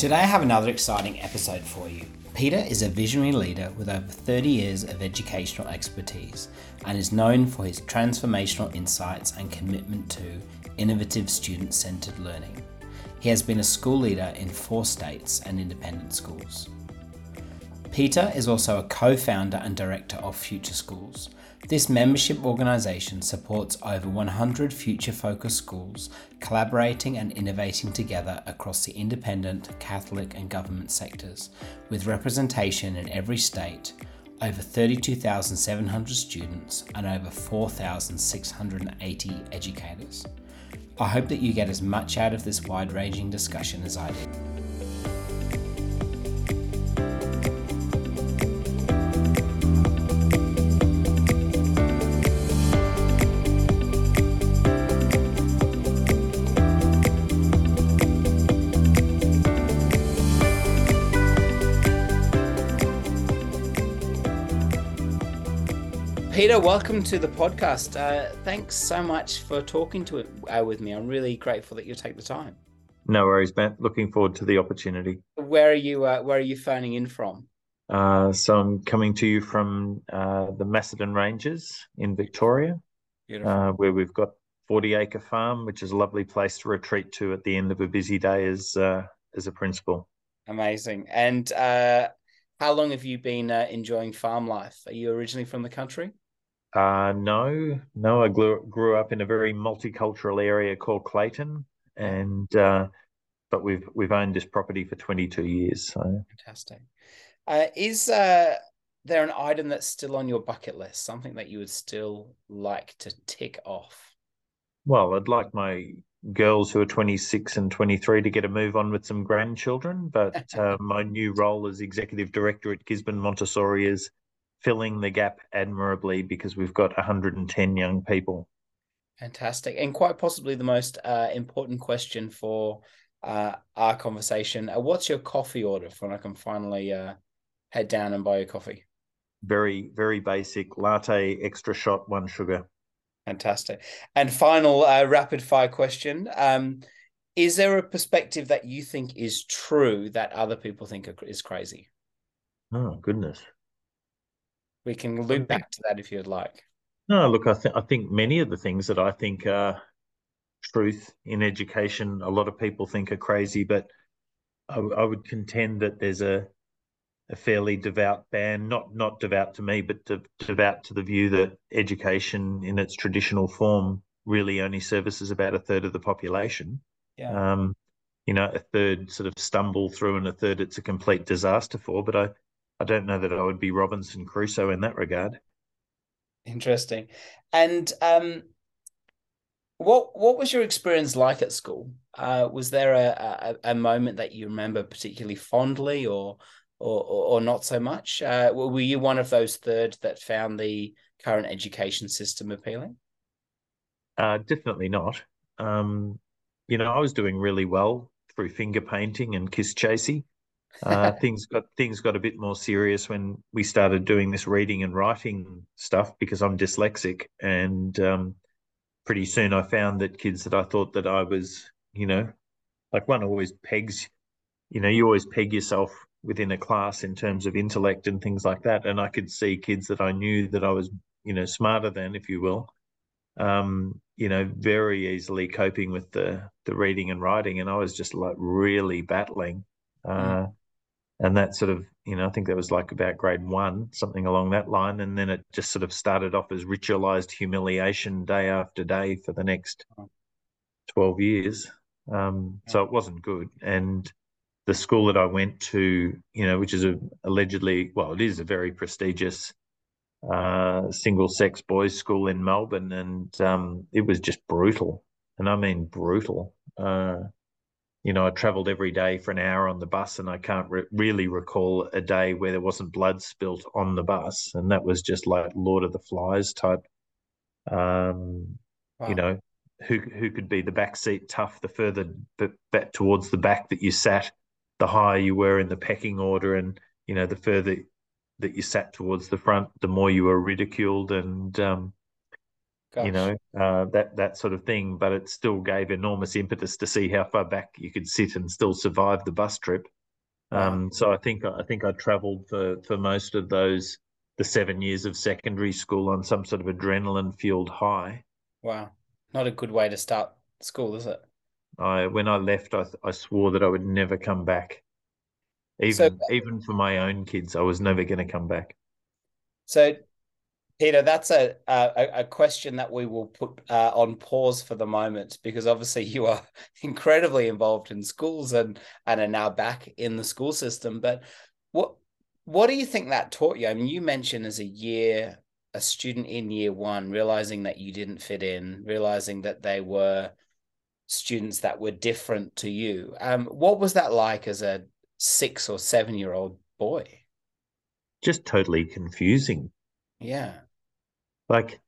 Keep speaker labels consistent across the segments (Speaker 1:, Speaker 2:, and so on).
Speaker 1: Today I have another exciting episode for you. Peter is a visionary leader with over 30 years of educational expertise and is known for his transformational insights and commitment to innovative student centered learning. He has been a school leader in four states and independent schools. Peter is also a co founder and director of Future Schools, this membership organisation supports over 100 future focused schools collaborating and innovating together across the independent, Catholic, and government sectors, with representation in every state, over 32,700 students, and over 4,680 educators. I hope that you get as much out of this wide ranging discussion as I did. Peter, welcome to the podcast. Uh, thanks so much for talking to it uh, with me. I'm really grateful that you take the time.
Speaker 2: No worries, Matt. Looking forward to the opportunity.
Speaker 1: Where are you? Uh, where are you phoning in from?
Speaker 2: Uh, so I'm coming to you from uh, the Macedon Ranges in Victoria, uh, where we've got 40 acre farm, which is a lovely place to retreat to at the end of a busy day as as a principal.
Speaker 1: Amazing. And how long have you been enjoying farm life? Are you originally from the country?
Speaker 2: Uh, no, no. I grew, grew up in a very multicultural area called Clayton, and uh, but we've we've owned this property for 22 years. So
Speaker 1: fantastic. Uh, is uh, there an item that's still on your bucket list? Something that you would still like to tick off?
Speaker 2: Well, I'd like my girls who are 26 and 23 to get a move on with some grandchildren, but uh, my new role as executive director at Gisborne Montessori is filling the gap admirably because we've got 110 young people.
Speaker 1: Fantastic. And quite possibly the most uh, important question for uh, our conversation. Uh, what's your coffee order for when I can finally uh, head down and buy a coffee?
Speaker 2: Very, very basic latte, extra shot, one sugar.
Speaker 1: Fantastic. And final uh, rapid fire question. Um, is there a perspective that you think is true that other people think is crazy?
Speaker 2: Oh, goodness.
Speaker 1: We can loop back to that if you'd like.
Speaker 2: No, look, I think I think many of the things that I think are truth in education, a lot of people think are crazy, but I, I would contend that there's a a fairly devout band, not not devout to me, but de- devout to the view that education in its traditional form really only services about a third of the population. Yeah. Um, you know, a third sort of stumble through, and a third it's a complete disaster for. But I, I don't know that I would be Robinson Crusoe in that regard.
Speaker 1: Interesting. And um, what what was your experience like at school? Uh, was there a, a, a moment that you remember particularly fondly, or or or not so much? Uh, were you one of those third that found the current education system appealing?
Speaker 2: Uh, definitely not. Um, you know, I was doing really well through finger painting and kiss chasey. Uh, things got things got a bit more serious when we started doing this reading and writing stuff because I'm dyslexic, and um, pretty soon I found that kids that I thought that I was, you know, like one always pegs, you know, you always peg yourself within a class in terms of intellect and things like that, and I could see kids that I knew that I was, you know, smarter than, if you will, um, you know, very easily coping with the the reading and writing, and I was just like really battling. Uh, mm and that sort of you know i think that was like about grade one something along that line. And then it just sort of started off as ritualized humiliation day after day for the next 12 years. Um, so it wasn't good. And the school that i went to you know which is a allegedly well it is a very prestigious uh, single sex boys school in melbourne. And um, it was just brutal. And i mean brutal. Uh, you know, I traveled every day for an hour on the bus, and I can't re really recall a day where there wasn't blood spilt on the bus, and that was just like Lord of the Flies type. Um, wow. You know, who who could be the back seat tough the further back towards the back that you sat, the higher you were in the pecking order, and you know, the further that you sat towards the front, the more you were ridiculed and um, Gosh. you know uh, that that sort of thing. But it still gave enormous impetus to see how far back you could sit and still survive the bus trip. Um, so I think I think I travelled for for most of those the seven years of secondary school on some sort of adrenaline fueled high.
Speaker 1: Wow, not a good way to start school, is it?
Speaker 2: I when I left, I I swore that I would never come back. Even so, even for my own kids, I was never going to come back.
Speaker 1: So Peter, that's a, a, a question that we will put uh, on pause for the moment because obviously you are incredibly involved in schools and and are now back in the school system. But what what do you think that taught you? I mean, you mentioned as a year a student in year one realizing that you didn't fit in, realizing that they were students that were different to you. Um, what was that like as a six or seven year old boy?
Speaker 2: Just totally confusing.
Speaker 1: Yeah
Speaker 2: like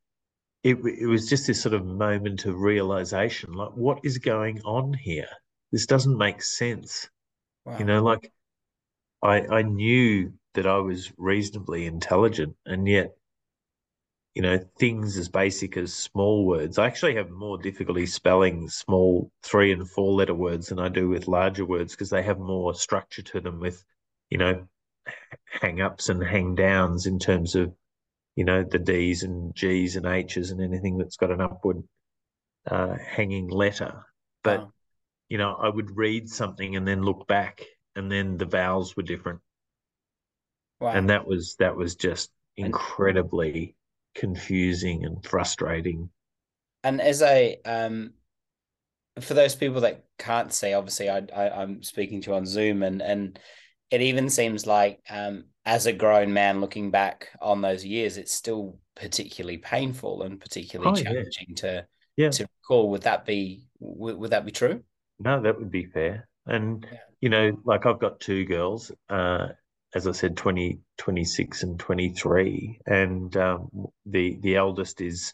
Speaker 2: it, it was just this sort of moment of realization like what is going on here this doesn't make sense wow. you know like i i knew that i was reasonably intelligent and yet you know things as basic as small words i actually have more difficulty spelling small three and four letter words than i do with larger words because they have more structure to them with you know hang ups and hang downs in terms of you know, the D's and G's and H's and anything that's got an upward uh, hanging letter. But, wow. you know, I would read something and then look back and then the vowels were different. Wow. And that was that was just incredibly confusing and frustrating.
Speaker 1: And as a um for those people that can't see, obviously I, I am speaking to you on Zoom and and it even seems like um as a grown man looking back on those years, it's still particularly painful and particularly oh, challenging yeah. to yeah. to recall. Would that be would, would that be true?
Speaker 2: No, that would be fair. And yeah. you know, like I've got two girls, uh, as I said, 20, 26 and 23. And um, the the eldest is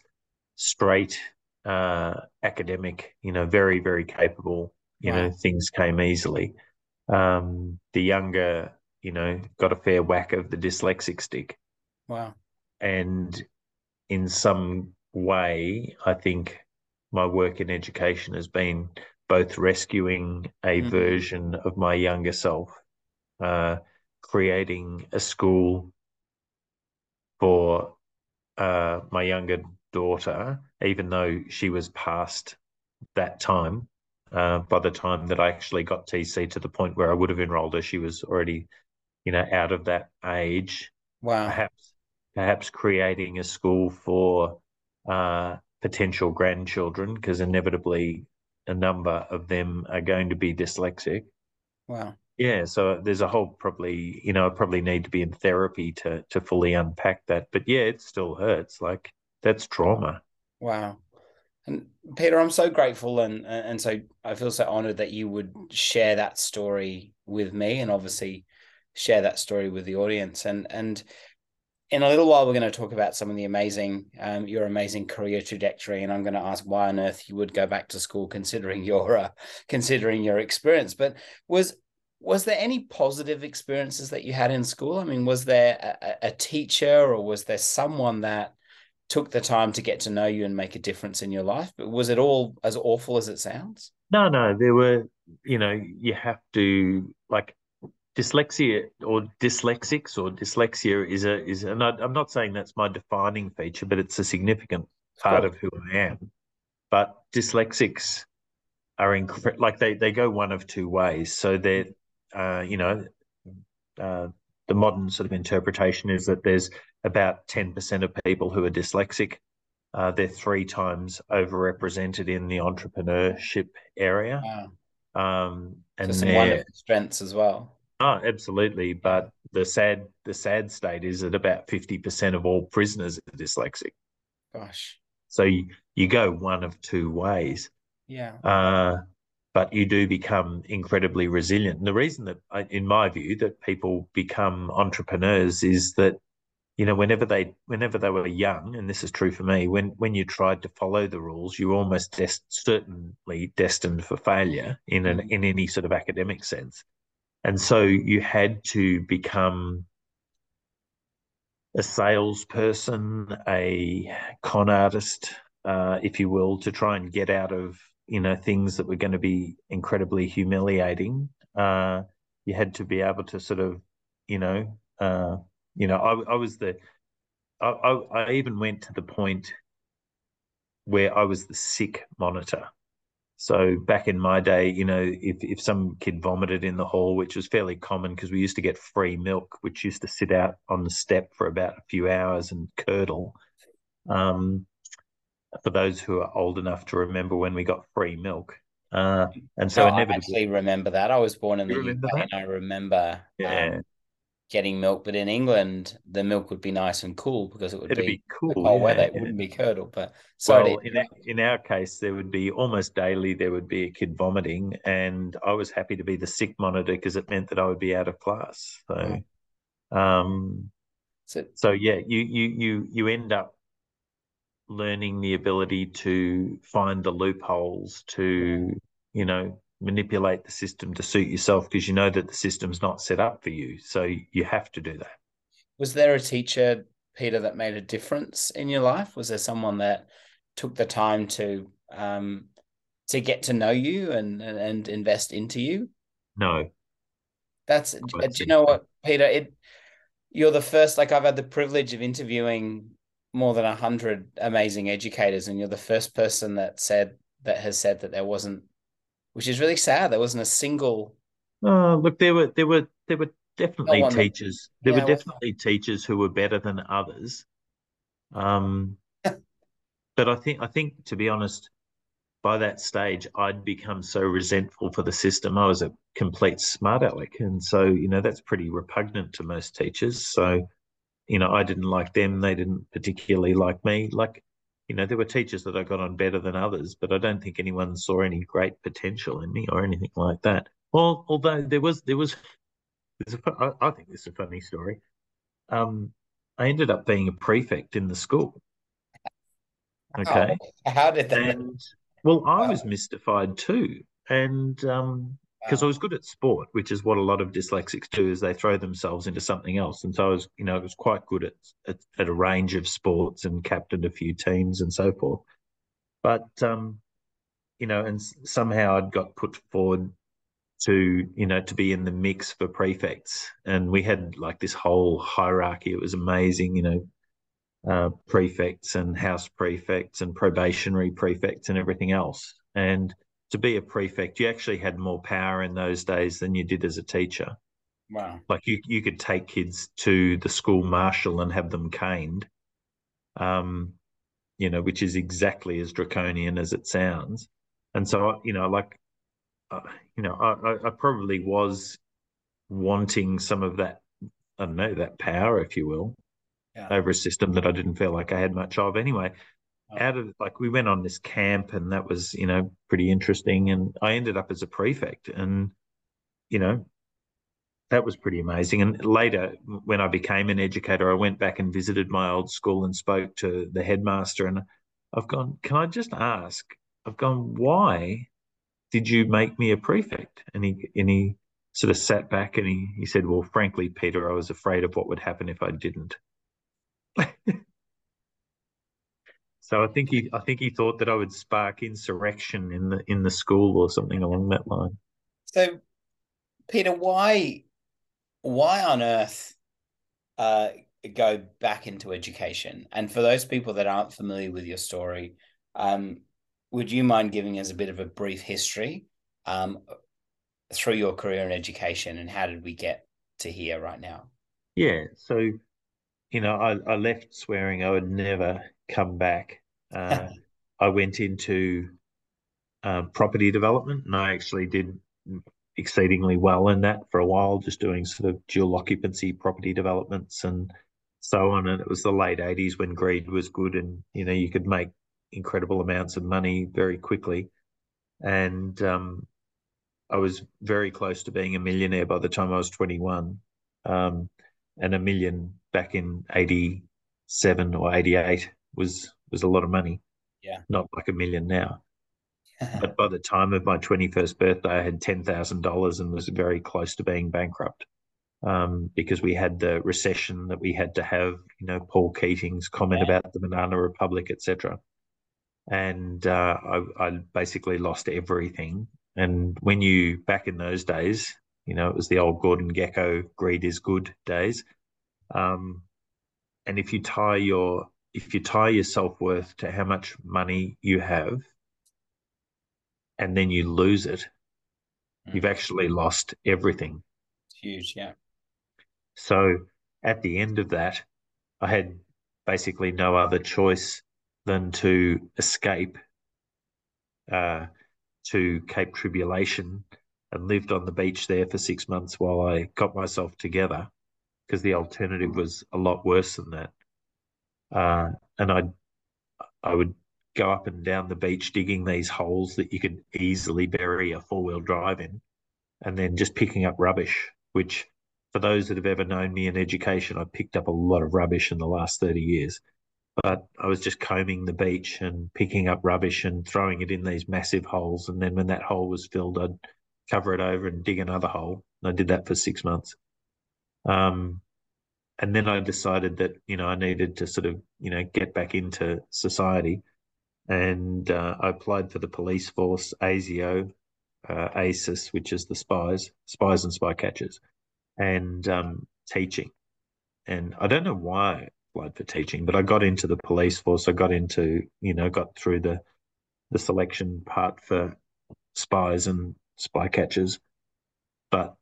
Speaker 2: straight uh, academic, you know, very, very capable. You wow. know, things came easily. Um, the younger you know, got a fair whack of the dyslexic stick.
Speaker 1: Wow.
Speaker 2: And in some way, I think my work in education has been both rescuing a mm-hmm. version of my younger self, uh, creating a school for uh, my younger daughter, even though she was past that time. Uh, by the time that I actually got TC to the point where I would have enrolled her, she was already you know, out of that age.
Speaker 1: Wow.
Speaker 2: Perhaps, perhaps creating a school for uh, potential grandchildren, because inevitably a number of them are going to be dyslexic.
Speaker 1: Wow.
Speaker 2: Yeah, so there's a whole probably, you know, I probably need to be in therapy to to fully unpack that. But yeah, it still hurts. Like that's trauma.
Speaker 1: Wow. And Peter, I'm so grateful and and so I feel so honored that you would share that story with me and obviously share that story with the audience. And and in a little while, we're going to talk about some of the amazing, um, your amazing career trajectory, and I'm going to ask why on earth you would go back to school, considering your uh, considering your experience. But was was there any positive experiences that you had in school? I mean, was there a, a teacher or was there someone that took the time to get to know you and make a difference in your life? But was it all as awful as it sounds?
Speaker 2: No, no, there were. You know, you have to like dyslexia or dyslexics or dyslexia is a is and I, am not saying that's my defining feature, but it's a significant part of who I am. But dyslexics are inc- like they they go one of two ways. So they're uh, you know uh, the modern sort of interpretation is that there's about ten percent of people who are dyslexic. Uh, they're three times overrepresented in the entrepreneurship area. Wow. Um,
Speaker 1: and so some wonderful strengths as well.
Speaker 2: Oh, absolutely. But the sad the sad state is that about fifty percent of all prisoners are dyslexic.
Speaker 1: Gosh.
Speaker 2: So you, you go one of two ways.
Speaker 1: Yeah.
Speaker 2: Uh, but you do become incredibly resilient. And the reason that, in my view, that people become entrepreneurs is that you know whenever they whenever they were young and this is true for me when when you tried to follow the rules you were almost des- certainly destined for failure in an in any sort of academic sense and so you had to become a salesperson a con artist uh, if you will to try and get out of you know things that were going to be incredibly humiliating uh, you had to be able to sort of you know uh, you know, I, I was the, I, I, I even went to the point where I was the sick monitor. So back in my day, you know, if, if some kid vomited in the hall, which was fairly common because we used to get free milk, which used to sit out on the step for about a few hours and curdle. Um, for those who are old enough to remember when we got free milk. Uh, and so
Speaker 1: I actually remember that. I was born in the UK and I remember yeah. um, getting milk, but in England, the milk would be nice and cool because it would be, be, cool. Cold yeah, weather, it wouldn't be curdled. But
Speaker 2: so well, in, our, in our case, there would be almost daily there would be a kid vomiting, and I was happy to be the sick monitor because it meant that I would be out of class. So, um, so, so yeah, you you you you end up learning the ability to find the loopholes to you know manipulate the system to suit yourself because you know that the system's not set up for you. So you have to do that.
Speaker 1: Was there a teacher, Peter, that made a difference in your life? Was there someone that took the time to um, to get to know you and and invest into you?
Speaker 2: No.
Speaker 1: That's do you know what, Peter? It you're the first. Like I've had the privilege of interviewing more than a hundred amazing educators, and you're the first person that said that has said that there wasn't which is really sad. There wasn't a single.
Speaker 2: Oh, look, there were there were there were definitely no teachers. There yeah, were definitely teachers who were better than others. Um, but I think I think to be honest, by that stage, I'd become so resentful for the system. I was a complete smart aleck, and so you know that's pretty repugnant to most teachers. So, you know, I didn't like them; they didn't particularly like me. Like you know, there were teachers that I got on better than others, but I don't think anyone saw any great potential in me or anything like that. Well, although there was, there was, a, I think this is a funny story. Um, I ended up being a prefect in the school. Okay.
Speaker 1: Oh, how did that?
Speaker 2: And, well, I was mystified too, and um, because. I was good at sport, which is what a lot of dyslexics do, is they throw themselves into something else. And so I was, you know, I was quite good at, at, at a range of sports and captained a few teams and so forth. But um, you know, and somehow I'd got put forward to, you know, to be in the mix for prefects, and we had like this whole hierarchy. It was amazing, you know, uh, prefects and house prefects and probationary prefects and everything else, and to be a prefect, you actually had more power in those days than you did as a teacher.
Speaker 1: Wow.
Speaker 2: Like you, you could take kids to the school marshal and have them caned, um, you know, which is exactly as draconian as it sounds. And so, you know, like, uh, you know, I, I probably was wanting some of that, I don't know, that power, if you will, yeah. over a system that I didn't feel like I had much of anyway out of like we went on this camp and that was you know pretty interesting and i ended up as a prefect and you know that was pretty amazing. And later when i became an educator i went back and visited my old school and spoke to the headmaster and i've gone can i just ask i've gone why did you make me a prefect? And he and he sort of sat back and he, he said well frankly peter i was afraid of what would happen if i didn't So I think he, I think he thought that I would spark insurrection in the in the school or something along that line.
Speaker 1: So, Peter, why, why on earth, uh, go back into education? And for those people that aren't familiar with your story, um, would you mind giving us a bit of a brief history um, through your career in education and how did we get to here right now?
Speaker 2: Yeah. So, you know, I, I left swearing I would never come back. Uh, I went into uh, property development, and I actually did exceedingly well in that for a while, just doing sort of dual occupancy property developments and so on. And it was the late '80s when greed was good, and you know you could make incredible amounts of money very quickly. And um, I was very close to being a millionaire by the time I was 21. Um, and a million back in 87 or 88 was was a lot of money.
Speaker 1: Yeah.
Speaker 2: Not like a million now. but by the time of my 21st birthday, I had $10,000 and was very close to being bankrupt um, because we had the recession that we had to have, you know, Paul Keating's comment yeah. about the Banana Republic, etc. And uh, I, I basically lost everything. And when you, back in those days, you know, it was the old Gordon Gekko greed is good days. Um, and if you tie your if you tie your self worth to how much money you have, and then you lose it, mm. you've actually lost everything.
Speaker 1: It's huge, yeah.
Speaker 2: So at the end of that, I had basically no other choice than to escape uh, to Cape Tribulation and lived on the beach there for six months while I got myself together because the alternative was a lot worse than that. Uh, and I, I would go up and down the beach digging these holes that you could easily bury a four wheel drive in, and then just picking up rubbish. Which, for those that have ever known me in education, I picked up a lot of rubbish in the last thirty years. But I was just combing the beach and picking up rubbish and throwing it in these massive holes. And then when that hole was filled, I'd cover it over and dig another hole. And I did that for six months. Um, and then I decided that you know I needed to sort of you know get back into society, and uh, I applied for the police force, ASIO, uh, ASIS, which is the spies, spies and spy catchers, and um, teaching. And I don't know why I applied for teaching, but I got into the police force. I got into you know got through the the selection part for spies and spy catchers, but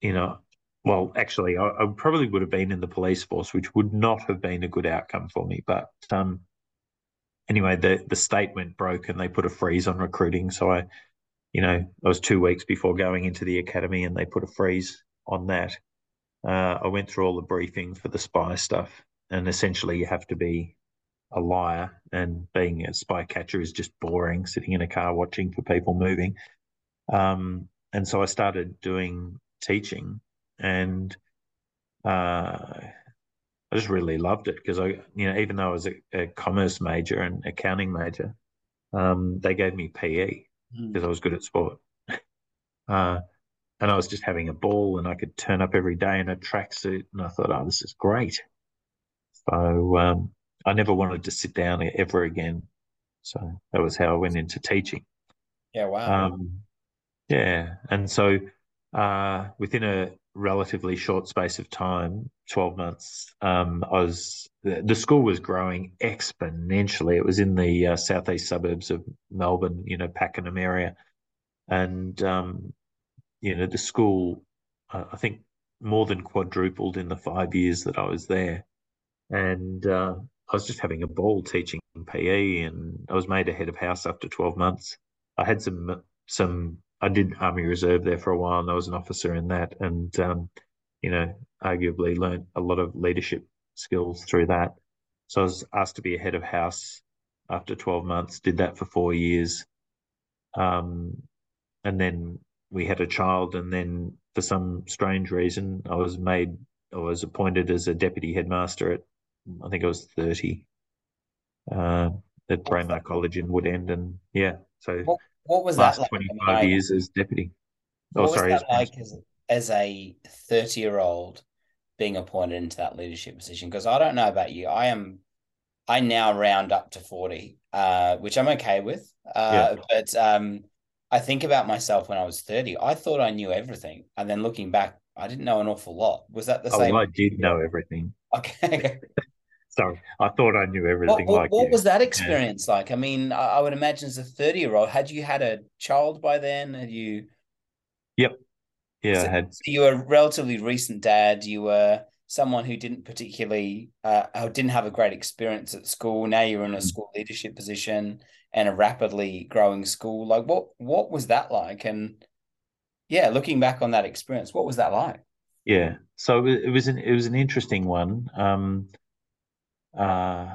Speaker 2: you know well, actually, I, I, probably would have been in the police force, which would not have been a good outcome for me. But um, anyway, the the state went broke and they put a freeze on recruiting. So I, you know, I was two weeks before going into the academy, and they put a freeze on that. Uh, I went through all the briefing for the spy stuff, and essentially, you have to be a liar, and being a spy catcher is just boring, sitting in a car watching for people moving. Um, and so I started doing teaching and uh, I just really loved it because I, you know, even though I was a, a commerce major and accounting major, um, they gave me PE because mm. I was good at sport. uh, and I was just having a ball, and I could turn up every day in a tracksuit, and I thought, oh, this is great. So um, I never wanted to sit down ever again. So that was how I went into teaching.
Speaker 1: Yeah, wow.
Speaker 2: Um, yeah, and so uh, within a relatively short space of time, 12 months, um, I was the school was growing exponentially. It was in the uh, southeast suburbs of Melbourne, you know, Pakenham area, and um, you know the school, uh, I think, more than quadrupled in the five years that I was there, and uh, I was just having a ball teaching PE, and I was made a head of house after 12 months. I had some some I did Army Reserve there for a while, and I was an officer in that, and um, you know, arguably learned a lot of leadership skills through that. So I was asked to be a head of house after 12 months. Did that for four years, um, and then we had a child, and then for some strange reason, I was made, I was appointed as a deputy headmaster at, I think I was 30, uh, at Braemar College in Woodend, and yeah, so.
Speaker 1: What was that like?
Speaker 2: 25 years as deputy.
Speaker 1: Oh, sorry. As like as, as a 30 year old being appointed into that leadership position? Because I don't know about you. I am, I now round up to 40, uh, which I'm okay with. Uh, yeah. But um, I think about myself when I was 30. I thought I knew everything. And then looking back, I didn't know an awful lot. Was that the oh, same?
Speaker 2: Well, I did know everything.
Speaker 1: Okay.
Speaker 2: Sorry, I thought I knew everything.
Speaker 1: What, what,
Speaker 2: like
Speaker 1: what was that experience yeah. like? I mean, I, I, would imagine as a thirty-year-old, had you had a child by then? Had you?
Speaker 2: Yep. Yeah, so, I had.
Speaker 1: you were a relatively recent dad. You were someone who didn't particularly, uh, didn't have a great experience at school. Now you're in a mm. school leadership position and a rapidly growing school. Like, what what was that like? And yeah, looking back on that experience, what was that like?
Speaker 2: Yeah, so it was an it was an interesting one. Um, uh,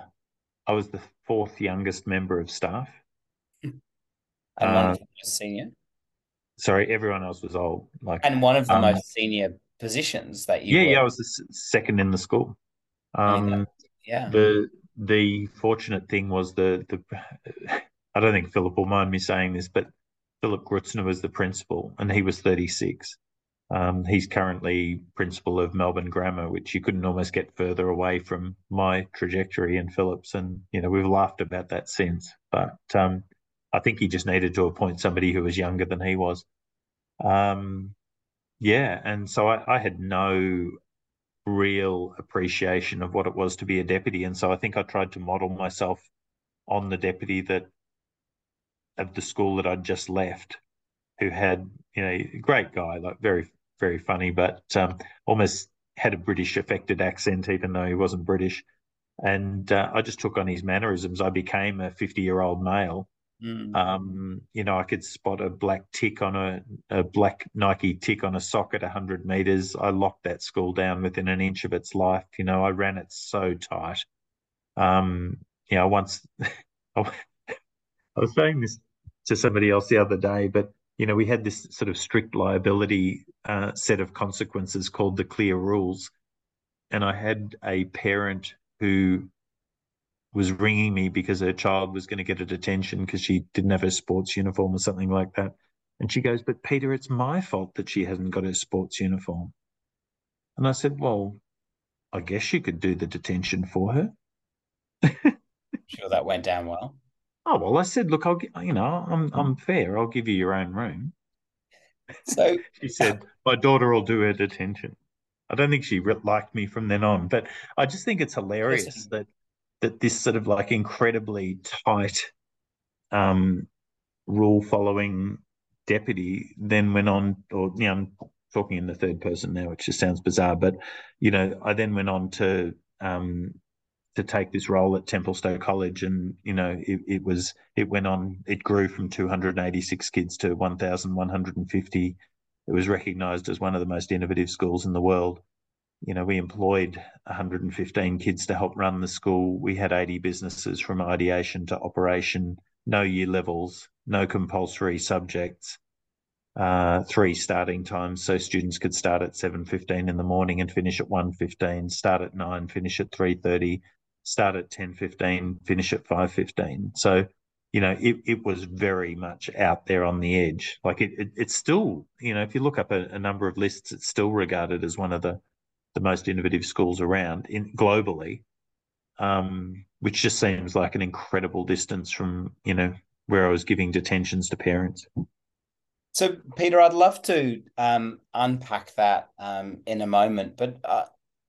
Speaker 2: I was the fourth youngest member of staff.
Speaker 1: And one uh, of them was senior.
Speaker 2: sorry, everyone else was old. Like,
Speaker 1: and one of the um, most senior positions that you.
Speaker 2: Yeah, were. yeah, I was the second in the school. Um,
Speaker 1: yeah.
Speaker 2: The the fortunate thing was the the. I don't think Philip will mind me saying this, but Philip Grutzner was the principal, and he was 36. Um, he's currently principal of Melbourne Grammar, which you couldn't almost get further away from my trajectory in Phillips. And, you know, we've laughed about that since. But um, I think he just needed to appoint somebody who was younger than he was. Um, yeah. And so I, I had no real appreciation of what it was to be a deputy. And so I think I tried to model myself on the deputy that of the school that I'd just left, who had, you know, a great guy, like very very funny, but um, almost had a British affected accent, even though he wasn't British. And uh, I just took on his mannerisms. I became a 50 year old male. Mm. Um, you know, I could spot a black tick on a, a black Nike tick on a sock at 100 meters. I locked that school down within an inch of its life. You know, I ran it so tight. Um, you know, once I was saying this to somebody else the other day, but you know, we had this sort of strict liability uh, set of consequences called the clear rules. And I had a parent who was ringing me because her child was going to get a detention because she didn't have a sports uniform or something like that. And she goes, But Peter, it's my fault that she hasn't got her sports uniform. And I said, Well, I guess you could do the detention for her.
Speaker 1: sure that went down well.
Speaker 2: Oh well, I said, look, I'll you know, I'm I'm fair. I'll give you your own room.
Speaker 1: So
Speaker 2: she said, my daughter will do her detention. I don't think she liked me from then on, but I just think it's hilarious that that this sort of like incredibly tight um, rule following deputy then went on, or you know, I'm talking in the third person now, which just sounds bizarre, but you know, I then went on to um, to take this role at Templestowe College, and you know, it, it was it went on. It grew from 286 kids to 1,150. It was recognised as one of the most innovative schools in the world. You know, we employed 115 kids to help run the school. We had 80 businesses from ideation to operation. No year levels, no compulsory subjects. Uh, three starting times, so students could start at 7:15 in the morning and finish at 1:15. Start at nine, finish at 3:30 start at 10.15, finish at 5.15. So, you know, it, it was very much out there on the edge. Like it, it it's still, you know, if you look up a, a, number of lists, it's still regarded as one of the, the most innovative schools around in globally, um, which just seems like an incredible distance from, you know, where I was giving detentions to parents.
Speaker 1: So, Peter, I'd love to um, unpack that um, in a moment, but uh,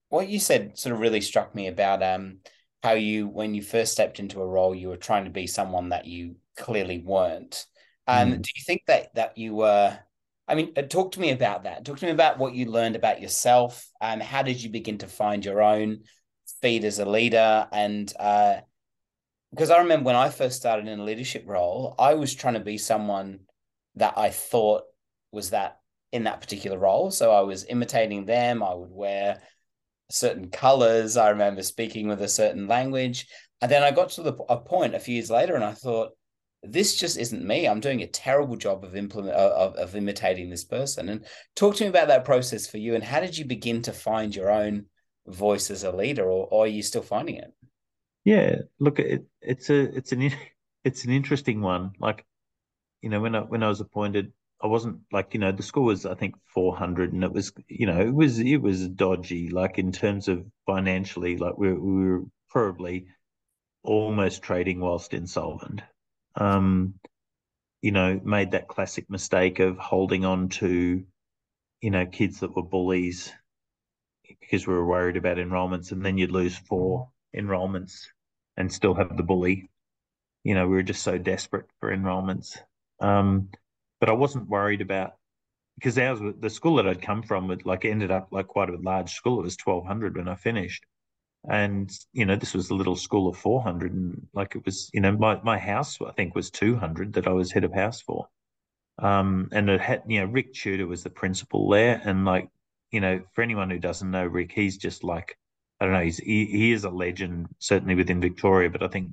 Speaker 1: what you said sort of really struck me about um, how you when you first stepped into a role you were trying to be someone that you clearly weren't. And mm. do you think that that you were i mean uh, talk to me about that. Talk to me about what you learned about yourself and how did you begin to find your own feet as a leader? And uh, because i remember when i first started in a leadership role i was trying to be someone that i thought was that in that particular role. So i was imitating them. I would wear certain colors. I remember speaking with a certain language. And then I got to the, a point a few years later and I thought, this just isn't me. I'm doing a terrible job of implement uh, of, of imitating this person. And talk to me about that process for you and how did you begin to find your own voice as a leader or, or are you still finding it?
Speaker 2: Yeah, look, it, it's a it's an it's an interesting one. Like, you know, when I when I was appointed I wasn't like you know the score was I think 400 and it was you know it was it was dodgy like in terms of financially like we, we were probably almost trading whilst insolvent. Um, you know, made that classic mistake of holding on to you know kids that were bullies because we were worried about enrollments and then you'd lose four enrollments and still have the bully. You know, we were just so desperate for enrollments. Um, but I wasn't worried about because ours the school that I'd come from it like ended up like quite a large school. It was twelve hundred when I finished, and you know this was a little school of four hundred, and like it was you know my my house I think was two hundred that I was head of house for, um, and it had you know Rick Tudor was the principal there, and like you know for anyone who doesn't know Rick, he's just like I don't know he's he, he is a legend certainly within Victoria, but I think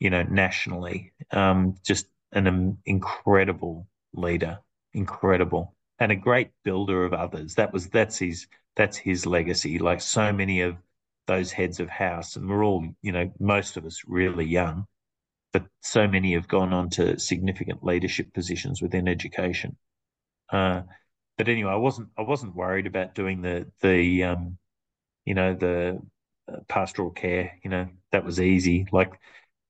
Speaker 2: you know nationally, um, just an um, incredible leader. incredible and a great builder of others. That was that's his that's his legacy. Like so many of those heads of house, and we're all, you know, most of us really young, but so many have gone on to significant leadership positions within education. Uh, but anyway, I wasn't I wasn't worried about doing the the um, you know the uh, pastoral care. You know that was easy. Like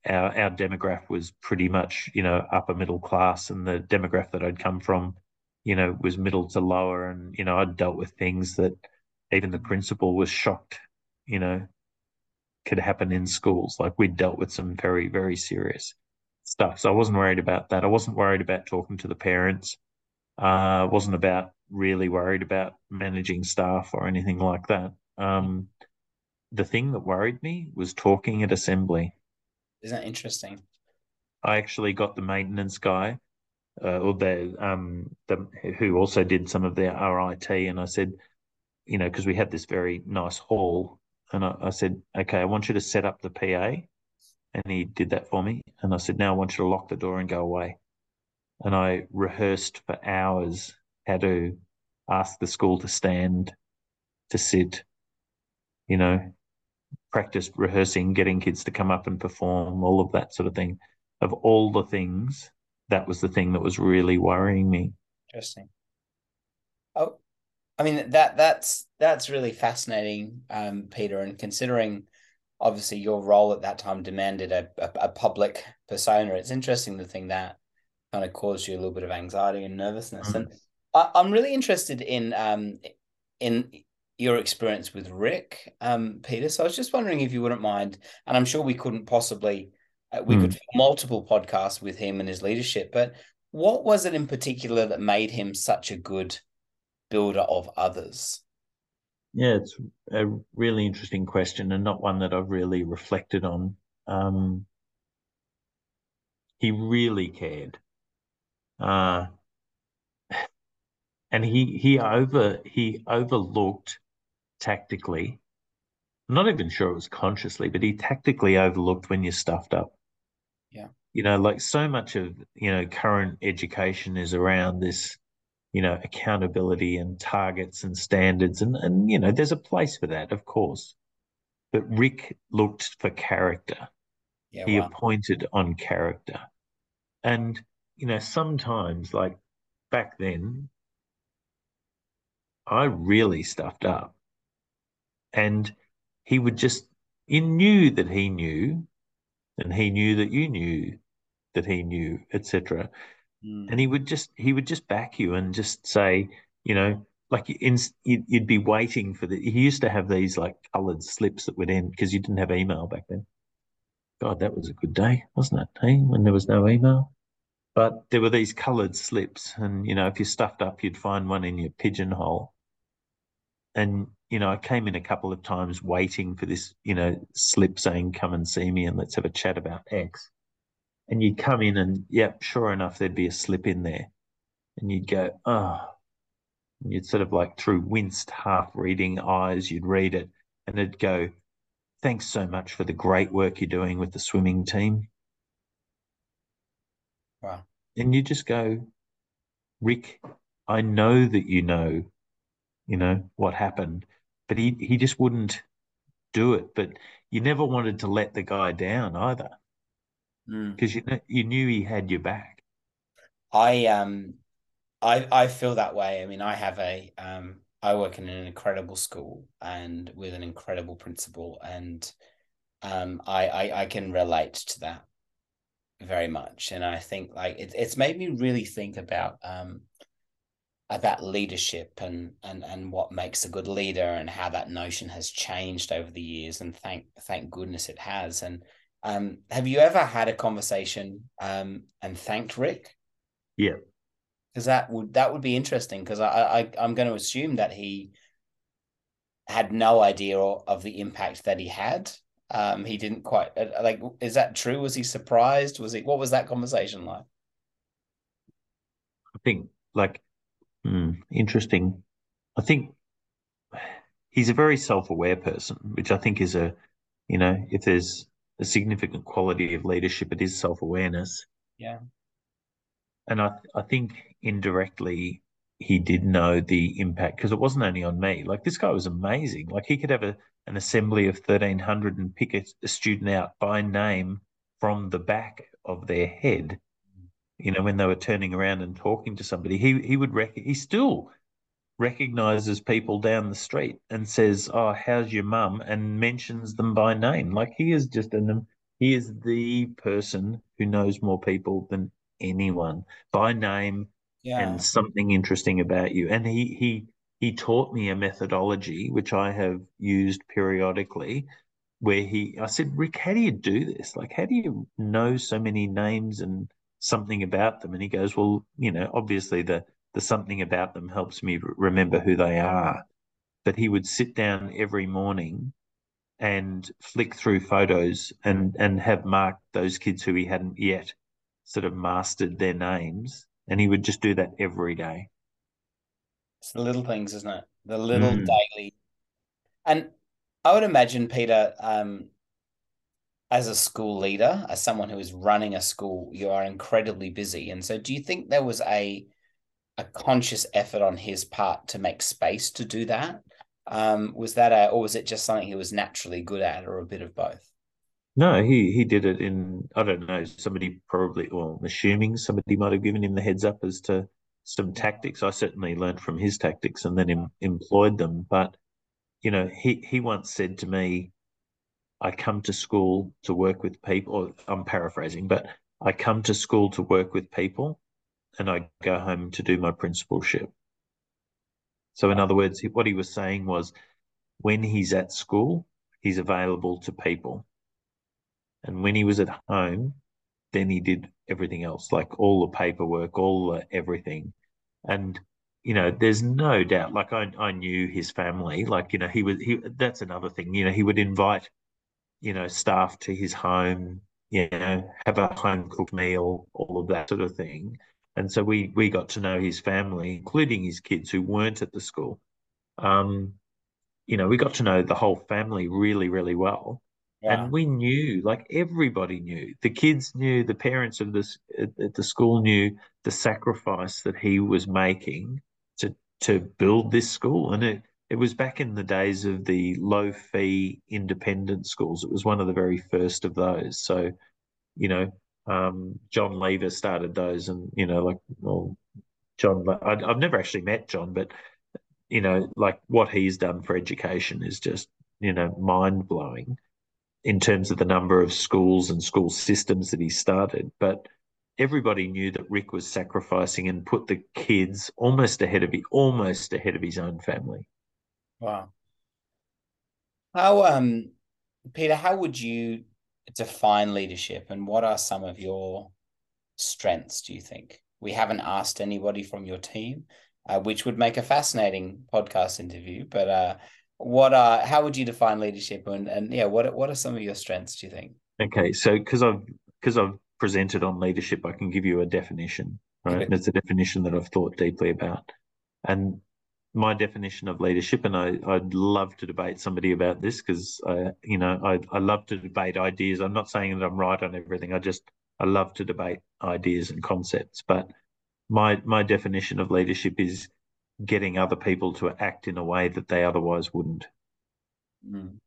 Speaker 2: our our demographic was pretty much you know upper middle class, and the demographic that I'd come from, you know, was middle to lower, and you know I'd dealt with things that even the principal was shocked, you know, could happen in schools. Like we'd dealt with some very very serious stuff, so I wasn't worried about that. I wasn't worried about talking to the parents. Uh, wasn't about really worried about managing staff or anything like that. Um, the thing that worried me was talking at assembly.
Speaker 1: Isn't that interesting?
Speaker 2: I actually got the maintenance guy, uh, or the um, the who also did some of their RIT, and I said, you know, because we had this very nice hall, and I, I said, okay, I want you to set up the PA, and he did that for me, and I said, now I want you to lock the door and go away, and I rehearsed for hours how to ask the school to stand, to sit, you know, practice rehearsing, getting kids to come up and perform, all of that sort of thing. Of all the things, that was the thing that was really worrying me.
Speaker 1: Interesting. Oh, I mean that that's that's really fascinating, um, Peter. And considering obviously your role at that time demanded a, a, a public persona, it's interesting the thing that kind of caused you a little bit of anxiety and nervousness. Mm. And I, am really interested in um in your experience with Rick, um, Peter. So I was just wondering if you wouldn't mind, and I'm sure we couldn't possibly, uh, we mm. could multiple podcasts with him and his leadership, but what was it in particular that made him such a good builder of others?
Speaker 2: Yeah, it's a really interesting question and not one that I've really reflected on. Um, he really cared. Uh, and he he over he overlooked tactically. I'm not even sure it was consciously, but he tactically overlooked when you stuffed up.
Speaker 1: Yeah.
Speaker 2: You know, like so much of, you know, current education is around this, you know, accountability and targets and standards. And, and, you know, there's a place for that, of course. But Rick looked for character. Yeah, he wow. appointed on character. And, you know, sometimes, like back then, I really stuffed up. And he would just, he knew that he knew, and he knew that you knew that he knew, etc. Mm. And he would just, he would just back you and just say, you know, like in, you'd be waiting for the, he used to have these like colored slips that would end because you didn't have email back then. God, that was a good day, wasn't it? Hey, when there was no email. But there were these coloured slips, and you know, if you stuffed up, you'd find one in your pigeonhole. And you know, I came in a couple of times waiting for this, you know, slip saying, come and see me and let's have a chat about X. And you'd come in and, yep, sure enough, there'd be a slip in there. And you'd go, oh, and you'd sort of like through winced, half reading eyes, you'd read it and it'd go, thanks so much for the great work you're doing with the swimming team.
Speaker 1: Wow.
Speaker 2: And you just go, Rick, I know that you know you know, what happened. But he, he just wouldn't do it. But you never wanted to let the guy down either. Because mm. you you knew he had your back.
Speaker 1: I um I I feel that way. I mean, I have a um I work in an incredible school and with an incredible principal and um I, I I can relate to that very much. And I think like it, it's made me really think about um about leadership and and and what makes a good leader and how that notion has changed over the years and thank thank goodness it has and um, have you ever had a conversation um, and thanked Rick?
Speaker 2: Yeah,
Speaker 1: because that would that would be interesting because I, I I'm going to assume that he had no idea of the impact that he had. Um, he didn't quite uh, like. Is that true? Was he surprised? Was he? What was that conversation like?
Speaker 2: I think like Mm, interesting. I think he's a very self-aware person, which I think is a, you know, if there's a significant quality of leadership, it is self-awareness.
Speaker 1: Yeah.
Speaker 2: and I I think indirectly he did know the impact because it wasn't only on me. Like this guy was amazing. Like he could have a, an assembly of 1300 and pick a, a student out by name from the back of their head. You know, when they were turning around and talking to somebody, he he would rec- he still recognizes people down the street and says, "Oh, how's your mum?" and mentions them by name. Like he is just an he is the person who knows more people than anyone by name
Speaker 1: Yeah.
Speaker 2: and something interesting about you. And he he he taught me a methodology which I have used periodically where he I said, Rick, how do you do this? Like how do you know so many names and something about them? And he goes, Well, you know, obviously the the something about them helps me remember who they are. But he would sit down every morning and flick through photos and and have marked those kids who he hadn't yet sort of mastered their names and he would just do that every day
Speaker 1: It's the little things, isn't it? The little
Speaker 2: Mm.
Speaker 1: daily. And I would imagine, Peter, um, as a school leader, as someone who is running a school, you are incredibly busy. And so do you think there was a a conscious effort on his part to make space to do that? Um, was that a, or was it just something he was naturally good at, or a bit of both?
Speaker 2: no he he did it in i don't know somebody probably well assuming somebody might have given him the heads up as to some tactics i certainly learned from his tactics and then em employed them but you know he he once said to me I come to school to work with people, I'm paraphrasing, but I come to school to work with people and I go home to do my principalship. So, in other words, what he was saying was when he's at school, he's available to people. And when he was at home, then he did everything else, like all the paperwork, all the everything. And, you know, there's no doubt, like I, I knew his family, like, you know, he was, he, that's another thing, you know, he would invite you know, staff to his home, you know, have a home cooked meal, all of that sort of thing. And so we we got to know his family, including his kids who weren't at the school. Um, you know, we got to know the whole family really, really well.
Speaker 1: Yeah.
Speaker 2: And we knew, like everybody knew, the kids knew, the parents of this at, at the school knew the sacrifice that he was making to to build this school. And it it was back in the days of the low fee independent schools. It was one of the very first of those. So, you know, um, John Lever started those, and you know, like, well, John, I, I've never actually met John, but you know, like what he's done for education is just, you know, mind blowing in terms of the number of schools and school systems that he started. But everybody knew that Rick was sacrificing and put the kids almost ahead of he, almost ahead of his own family.
Speaker 1: Wow. How, um, Peter, how would you define leadership and what are some of your strengths, do you think? We haven't asked anybody from your team, uh, which would make a fascinating podcast interview, but uh, what are how would you define leadership and and yeah, what what are some of your strengths, do you think?
Speaker 2: Okay, so because I've because I've presented on leadership, I can give you a definition, right? And it's a definition that I've thought deeply about. And my definition of leadership, and I, I'd love to debate somebody about this because I, you know, I, I love to debate ideas. I'm not saying that I'm right on everything. I just I love to debate ideas and concepts. But my my definition of leadership is getting other people to act in a way that they otherwise wouldn't.
Speaker 1: Mm.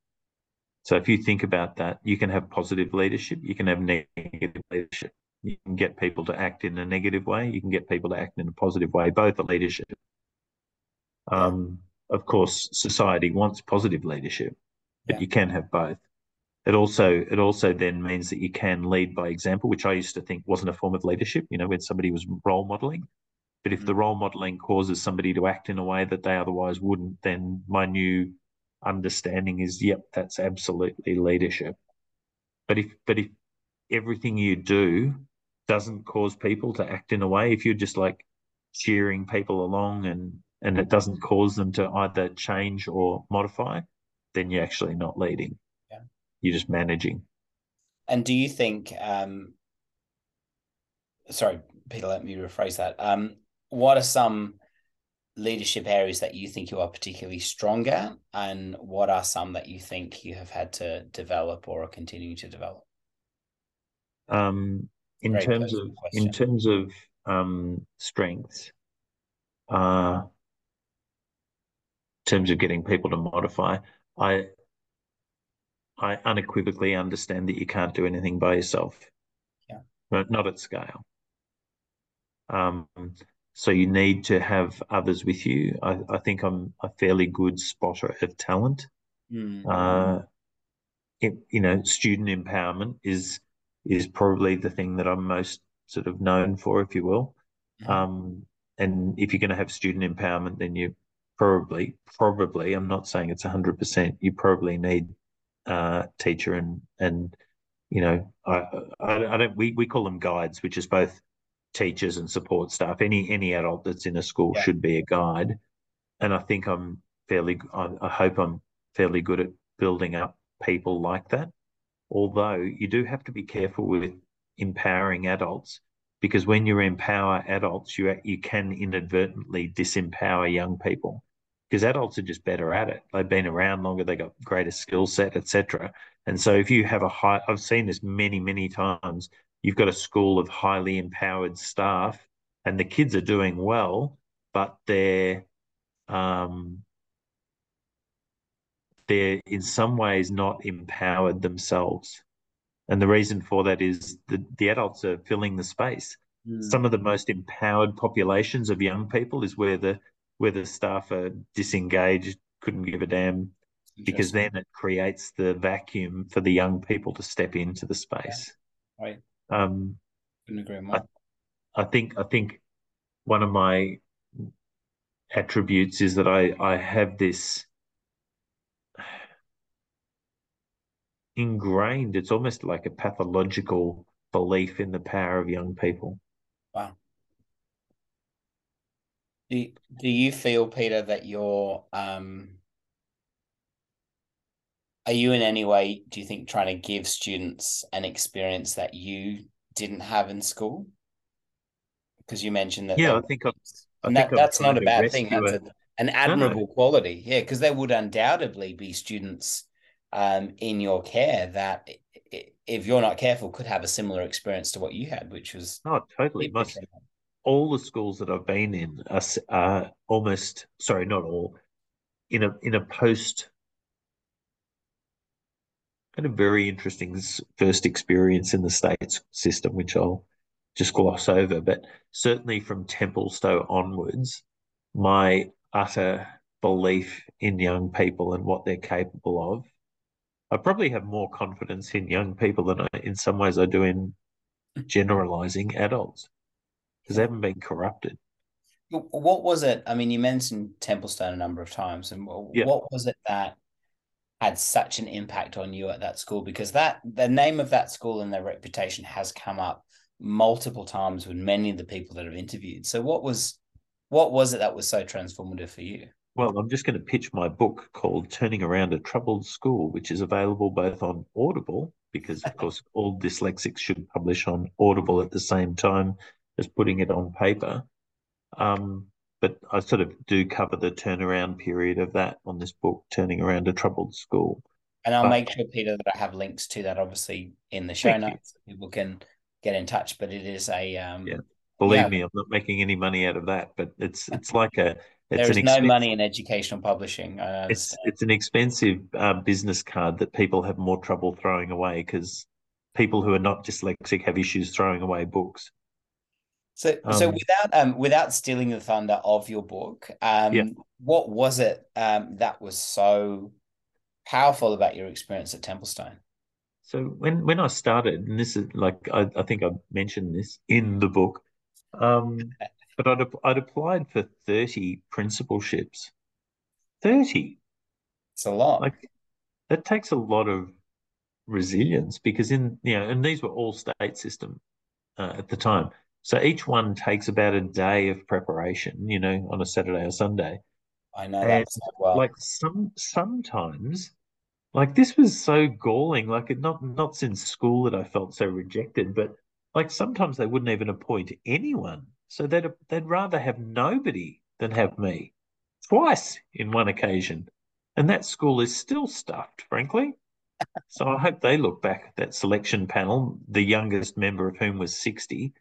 Speaker 2: So if you think about that, you can have positive leadership, you can have negative leadership. You can get people to act in a negative way, you can get people to act in a positive way. Both are leadership. Um, of course, society wants positive leadership, but
Speaker 1: Yeah.
Speaker 2: you can have both. It also it also then means that you can lead by example, which I used to think wasn't a form of leadership. You know, when somebody was role modeling, but if the role modeling causes somebody to act in a way that they otherwise wouldn't, then my new understanding is, yep, that's absolutely leadership. But if but if everything you do doesn't cause people to act in a way, if you're just like cheering people along and and it doesn't cause them to either change or modify, then you're actually not leading.
Speaker 1: Yeah.
Speaker 2: You're just managing.
Speaker 1: And do you think um sorry, Peter, let me rephrase that. Um, what are some leadership areas that you think you are particularly strong at, and what are some that you think you have had to develop or are continuing to develop?
Speaker 2: Um, in terms of in terms of um, strengths uh, in terms of getting people to modify. I I unequivocally understand that you can't do anything by yourself.
Speaker 1: Yeah.
Speaker 2: But not at scale. Um, so you need to have others with you. I, I think I'm a fairly good spotter of talent.
Speaker 1: Mm.
Speaker 2: Uh, it, you know, student empowerment is is probably the thing that I'm most sort of known for, if you will.
Speaker 1: Mhm.
Speaker 2: Um, and if you're going to have student empowerment, then you probably, probably, I'm not saying it's 100%, you probably need uh, teacher and, and you know, I, I, I don't, we, we call them guides, which is both teachers and support staff. Any, any adult that's in a school
Speaker 1: Yeah.
Speaker 2: should be a guide. And I think I'm fairly, I, I hope I'm fairly good at building up people like that. Although you do have to be careful with empowering adults because when you empower adults, you you can inadvertently disempower young people because adults are just better at it. They've been around longer, they've got greater skill set, etc. And so if you have a high, I've seen this many many times. You've got a school of highly empowered staff, and the kids are doing well, but they're um, they're in some ways not empowered themselves. And the reason for that is the, the adults are filling the space.
Speaker 1: Mm.
Speaker 2: Some of the most empowered populations of young people is where the where the staff are disengaged, couldn't give a damn, because then it creates the vacuum for the young people to step into the space.
Speaker 1: Right.
Speaker 2: Um,
Speaker 1: Couldn't agree more.
Speaker 2: I think I think one of my attributes is that I I have this ingrained. It's almost like a pathological belief in the power of young people.
Speaker 1: Wow. Do, do you feel, Peter, that you're um are you in any way, do you think, trying to give students an experience that you didn't have in school? Because you mentioned that
Speaker 2: Yeah, I think I'm, I think
Speaker 1: that, that's not a bad thing. That's
Speaker 2: a-
Speaker 1: an
Speaker 2: no.
Speaker 1: admirable quality. Yeah, because there would undoubtedly be students um, in your care that, if you're not careful, could have a similar experience to what you had, which was
Speaker 2: Oh, totally. Most all the schools that I've been in are, are almost sorry, not all. In a in a post, had a very interesting first experience in the states system, which I'll just gloss over. But certainly from Templestowe onwards, my utter belief in young people and what they're capable of. I probably have more confidence in young people than I, in some ways I do in generalizing adults because they haven't been corrupted.
Speaker 1: What was it? I mean, you mentioned Templestowe a number of times, and
Speaker 2: Yeah.
Speaker 1: what was it that had such an impact on you at that school? Because that the name of that school and their reputation has come up multiple times with many of the people that have interviewed. So, what was what was it that was so transformative for you?
Speaker 2: Well, I'm just going to pitch my book called Turning Around a Troubled School, which is available both on Audible, because of course all dyslexics should publish on Audible at the same time as putting it on paper. Um, but I sort of do cover the turnaround period of that on this book, Turning Around a Troubled School.
Speaker 1: And I'll
Speaker 2: But-
Speaker 1: make sure, Peter, that I have links to that obviously in the show
Speaker 2: you.
Speaker 1: notes. So people can get in touch. But it is a um,
Speaker 2: Yeah. Believe
Speaker 1: Yeah.
Speaker 2: me, I'm not making any money out of that, but it's it's like a it's
Speaker 1: there is no money in educational publishing.
Speaker 2: It's it's an expensive uh, business card that people have more trouble throwing away because people who are not dyslexic have issues throwing away books.
Speaker 1: So, so
Speaker 2: Um,
Speaker 1: without um without stealing the thunder of your book, um,
Speaker 2: Yeah.
Speaker 1: what was it um that was so powerful about your experience at Templestowe?
Speaker 2: So when when I started, and this is like I, I think I mentioned this in the book, um, but I'd I'd applied for thirty principalships. Thirty,
Speaker 1: It's a lot.
Speaker 2: like that takes a lot of resilience because in you know, and these were all state system uh, at the time. So each one takes about a day of preparation, you know, on a Saturday or Sunday.
Speaker 1: I know
Speaker 2: and,
Speaker 1: that well.
Speaker 2: Like some sometimes, like this was so galling. Like it not not since school that I felt so rejected, but like sometimes they wouldn't even appoint anyone. So they'd they'd rather have nobody than have me. Twice in one occasion. And that school is still stuffed, frankly. So I hope they look back at that selection panel, the youngest member of whom was 60,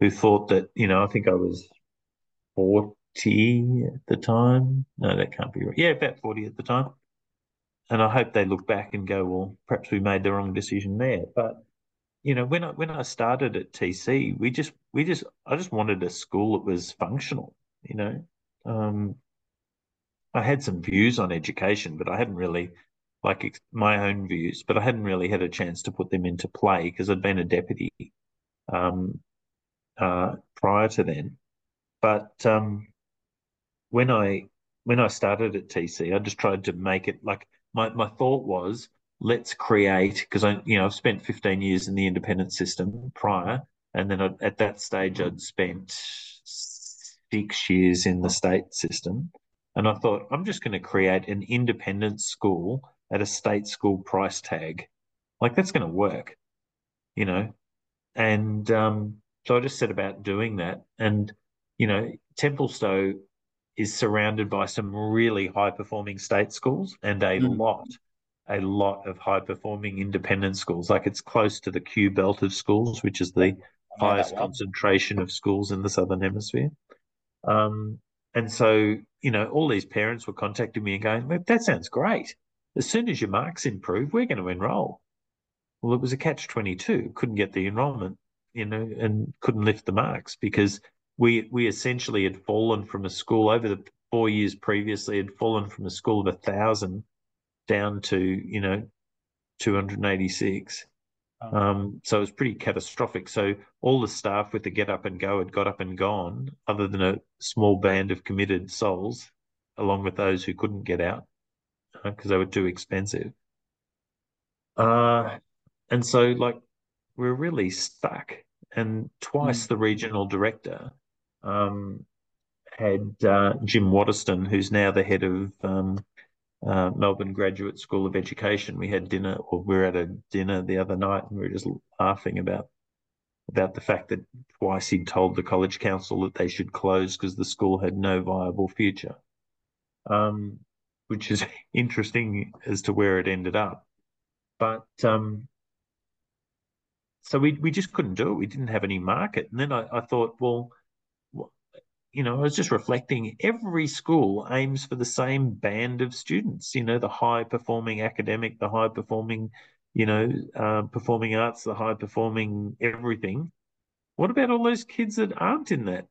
Speaker 2: who thought that, you know, I think I was 40 at the time. No, that can't be right. Yeah, about 40 at the time. And I hope they look back and go, well, perhaps we made the wrong decision there. But you know, when I when I started at TC, we just we just I just wanted a school that was functional. You know, um, I had some views on education, but I hadn't really like my own views, but I hadn't really had a chance to put them into play because I'd been a deputy um, uh, prior to then. But um, when I when I started at TC, I just tried to make it like my my thought was let's create because I you know I've spent 15 years in the independent system prior, and then I, at that stage I'd spent six years in the state system, and I thought I'm just going to create an independent school at a state school price tag, like that's going to work, you know, and um, so I just set about doing that, and you know Templestowe is surrounded by some really high performing state schools and a mm. lot a lot of high performing independent schools. Like it's close to the Q belt of schools, which is the highest concentration of schools in the Southern Hemisphere. Um, and so, you know, all these parents were contacting me and going, that sounds great. As soon as your marks improve, we're going to enroll. Well, it was a catch 22, couldn't get the enrollment, you know, and couldn't lift the marks because we, we essentially had fallen from a school over the four years previously, had fallen from a school of a thousand down to you know 286. Oh. Um, so it was pretty catastrophic. So all the staff with the get up and go had got up and gone, other than a small band of committed souls, along with those who couldn't get out because uh, they were too expensive. Uh, and so like we're really stuck. And twice mm. the regional director um, had uh, Jim Watterston, who's now the head of um, uh, Melbourne Graduate School of Education. We had dinner, or we were at a dinner the other night, and we were just laughing about about the fact that twice he'd told the college council that they should close because the school had no viable future, um, which is interesting as to where it ended up. But um, so we we just couldn't do it. We didn't have any market, and then I, I thought, well, you know, I was just reflecting every school aims for the same band of students, you know, the high performing academic, the high performing, you know, uh, performing arts, the high performing everything. What about all those kids that aren't in that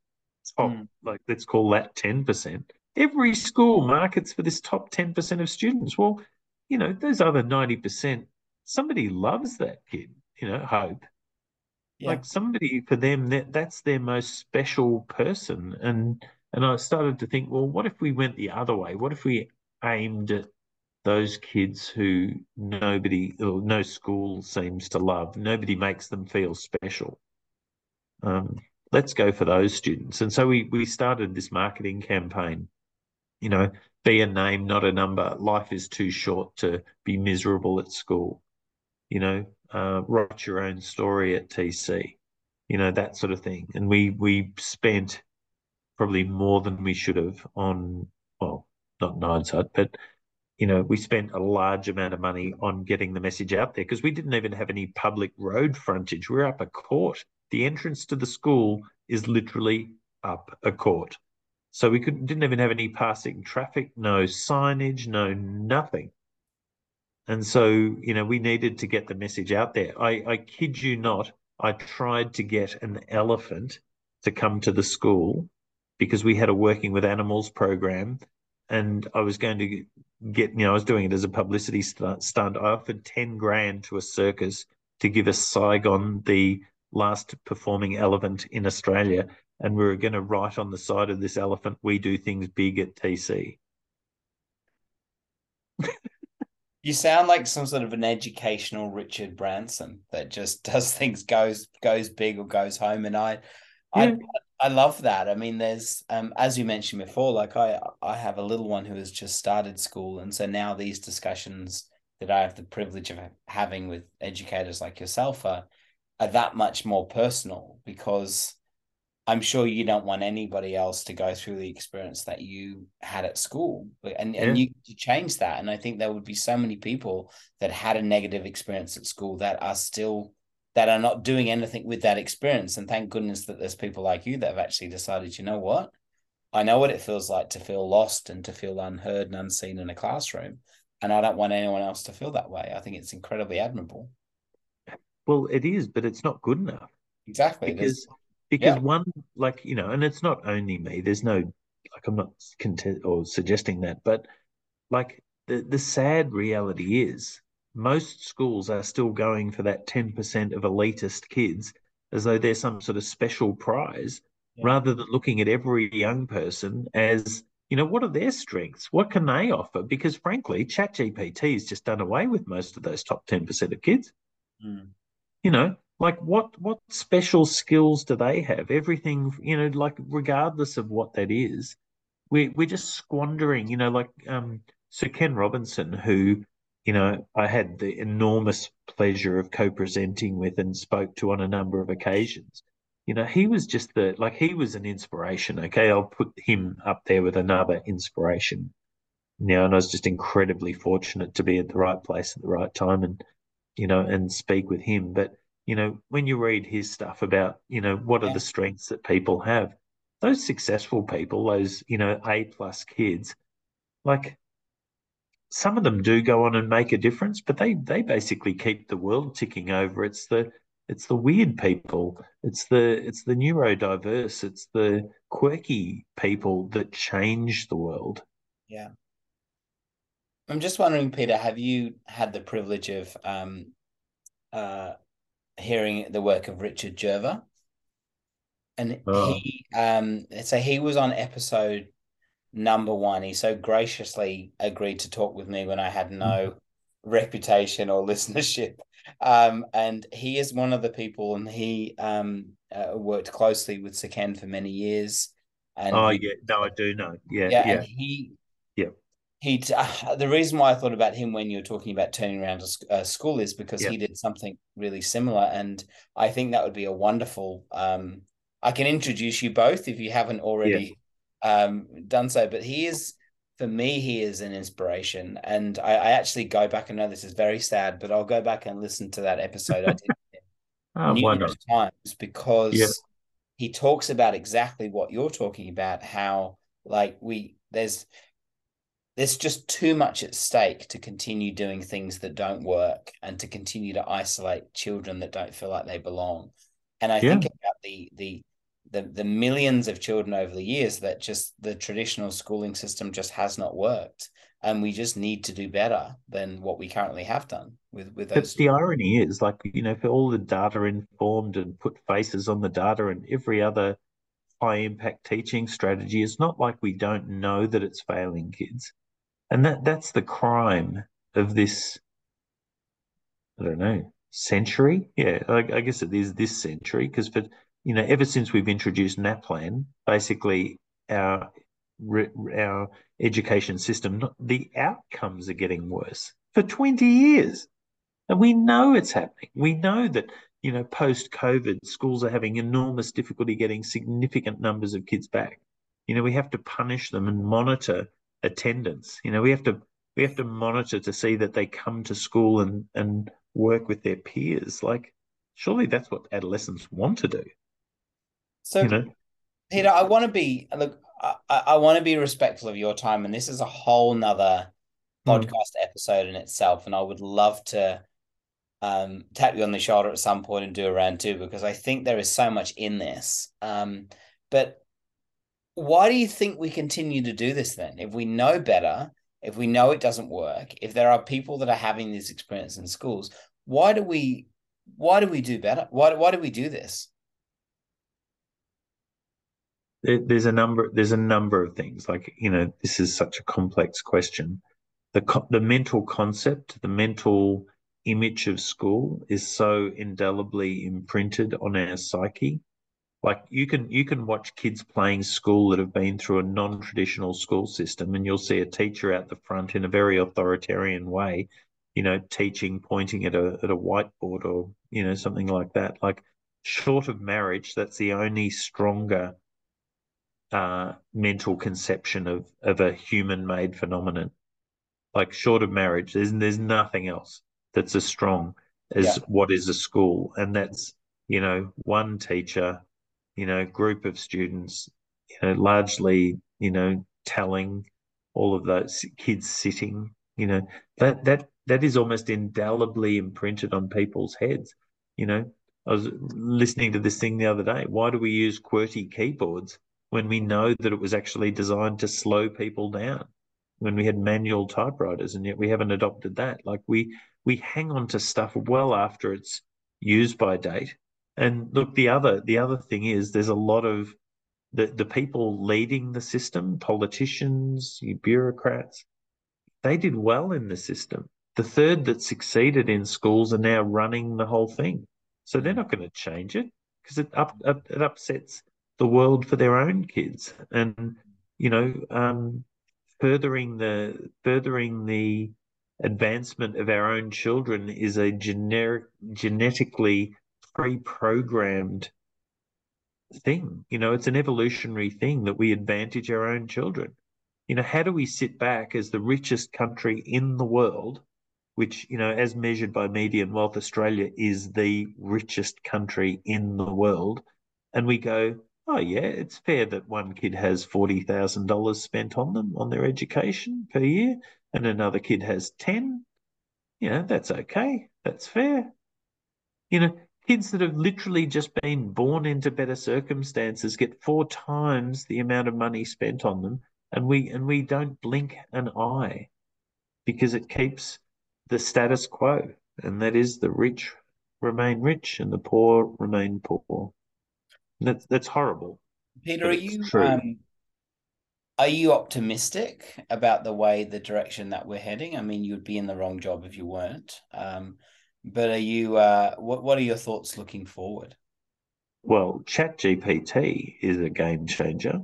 Speaker 2: top, mm. like let's call that 10%? Every school markets for this top 10% of students. Well, you know, those other 90%, somebody loves that kid, you know, hope. Yeah. Like somebody for them that that's their most special person. And and I started to think, well, what if we went the other way? What if we aimed at those kids who nobody or no school seems to love? Nobody makes them feel special. Um, let's go for those students. And so we we started this marketing campaign. You know, be a name, not a number. Life is too short to be miserable at school. You know, uh, write your own story at TC, you know, that sort of thing. And we we spent probably more than we should have on, well, not Nirenside, but you know, we spent a large amount of money on getting the message out there because we didn't even have any public road frontage. We we're up a court. The entrance to the school is literally up a court. So we couldn't didn't even have any passing traffic, no signage, no nothing. And so, you know, we needed to get the message out there. I, I kid you not, I tried to get an elephant to come to the school because we had a working with animals program and I was going to get, you know, I was doing it as a publicity stunt. I offered 10 grand to a circus to give us Saigon the last performing elephant in Australia. And we were going to write on the side of this elephant, we do things big at TC.
Speaker 1: You sound like some sort of an educational Richard Branson that just does things goes goes big or goes home, and I, yeah. I I love that. I mean, there's um as you mentioned before, like I I have a little one who has just started school, and so now these discussions that I have the privilege of having with educators like yourself are are that much more personal because I'm sure you don't want anybody else to go through the experience that you had at school, and yeah. and you change that. And I think there would be so many people that had a negative experience at school that are still that are not doing anything with that experience. And thank goodness that there's people like you that have actually decided, you know what? I know what it feels like to feel lost and to feel unheard and unseen in a classroom. And I don't want anyone else to feel that way. I think it's incredibly admirable.
Speaker 2: Well, it is, but it's not good enough.
Speaker 1: Exactly.
Speaker 2: Because because yeah. one like you know, and it's not only me. There's no like I'm not content or suggesting that, but like the the sad reality is most schools are still going for that 10% of elitist kids as though they're some sort of special prize yeah. rather than looking at every young person as you know what are their strengths what can they offer because frankly ChatGPT has just done away with most of those top 10% of kids mm. you know like what what special skills do they have? Everything you know like regardless of what that is we we're just squandering you know like um sir ken robinson who you know i had the enormous pleasure of co-presenting with and spoke to on a number of occasions. You know he was just the like he was an inspiration okay? I'll put him up there with another inspiration know and i was just incredibly fortunate to be at the right place at the right time and you know and speak with him. But you know, when you read his stuff about, you know, what are the strengths that people have, those successful people, those, you know, A plus kids, like some of them do go on and make a difference, but they they basically keep the world ticking over. It's the it's the weird people, it's the it's the neurodiverse, it's the quirky people that change the world.
Speaker 1: Yeah. I'm just wondering, Peter, have you had the privilege of um, uh, hearing the work of Richard Gerver. And oh. he um so he was on episode number one. He so graciously agreed to talk with me when I had no mm. reputation or listenership. Um, and he is one of the people, and he um uh, worked closely with Sir Ken for many years. And
Speaker 2: oh yeah, no, I do know. Yeah, yeah. yeah.
Speaker 1: he
Speaker 2: yeah
Speaker 1: he uh, the reason why I thought about him when you were talking about turning around a, a school is because yeah. he did something really similar, and I think that would be a wonderful. Um, I can introduce you both if you haven't already yeah. um, done so, but he is for me he is an inspiration, and I, I, actually go back and know this is very sad, but I'll go back and listen to that episode I did
Speaker 2: oh, numerous
Speaker 1: times because yeah. he talks about exactly what you're talking about, how like we there's there's just too much at stake to continue doing things that don't work and to continue to isolate children that don't feel like they belong. And I yeah. think about the the the the millions of children over the years that just the traditional schooling system just has not worked and we just need to do better than what we currently have done with with those.
Speaker 2: But the irony is, like you know, for all the data informed and put faces on the data and every other high impact teaching strategy, it's not like we don't know that it's failing kids and that that's the crime of this i don't know century? Yeah i, I guess it is this century because for you know ever since we've introduced naplan basically our our education system the outcomes are getting worse for 20 years. And we know it's happening. We know that you know post covid schools are having enormous difficulty getting significant numbers of kids back. You know we have to punish them and monitor attendance. You know, we have to we have to monitor to see that they come to school and and work with their peers. Like, surely that's what adolescents want to do.
Speaker 1: So, you know? Peter, I want to be look. I, I want to be respectful of your time, and this is a whole nother hmm. podcast mm. episode in itself. And I would love to um, tap you on the shoulder at some point and do a round two because I think there is so much in this. Um, but why do you think we continue to do this then? If we know better, if we know it doesn't work, if there are people that are having this experience in schools, why do we why do we do better? Why why do we do this?
Speaker 2: There's a number there's a number of things. Like, you know, this is such a complex question. The the mental concept, the mental image of school is so indelibly imprinted on our psyche like you can you can watch kids playing school that have been through a non-traditional school system and you'll see a teacher out the front in a very authoritarian way you know teaching pointing at a at a whiteboard or you know something like that. Like short of marriage that's the only stronger uh, mental conception of of a human made phenomenon. Like short of marriage there's there's nothing else that's as strong as
Speaker 1: Yeah.
Speaker 2: what is a school, and that's you know one teacher, you know, group of students, you know, largely you know telling all of those kids sitting, you know, that that that is almost indelibly imprinted on people's heads. You know, I was listening to this thing the other day. Why do we use QWERTY keyboards when we know that it was actually designed to slow people down? When we had manual typewriters, and yet we haven't adopted that. Like we we hang on to stuff well after it's used by date. And look, the other the other thing is there's a lot of the, the people leading the system, politicians, bureaucrats, they did well in the system. The third that succeeded in schools are now running the whole thing. So they're not going to change it because it up, it upsets the world for their own kids. And you know, um, furthering the furthering the advancement of our own children is a generic genetically pre-programmed thing. You know, it's an evolutionary thing that we advantage our own children. You know, how do we sit back as the richest country in the world, which, you know, as measured by median wealth, Australia is the richest country in the world, and we go, oh, yeah, it's fair that one kid has $40,000 spent on them, on their education per year, and another kid has 10. You know, that's okay. That's fair. You know, kids that have literally just been born into better circumstances get four times the amount of money spent on them and we and we don't blink an eye because it keeps the status quo and that is the rich remain rich and the poor remain poor. That's that's horrible
Speaker 1: peter are you um, are you optimistic about the way the direction that we're heading? I mean you'd be in the wrong job if you weren't. Um, but are you? Uh, what What are your thoughts looking forward?
Speaker 2: Well, ChatGPT is a game changer.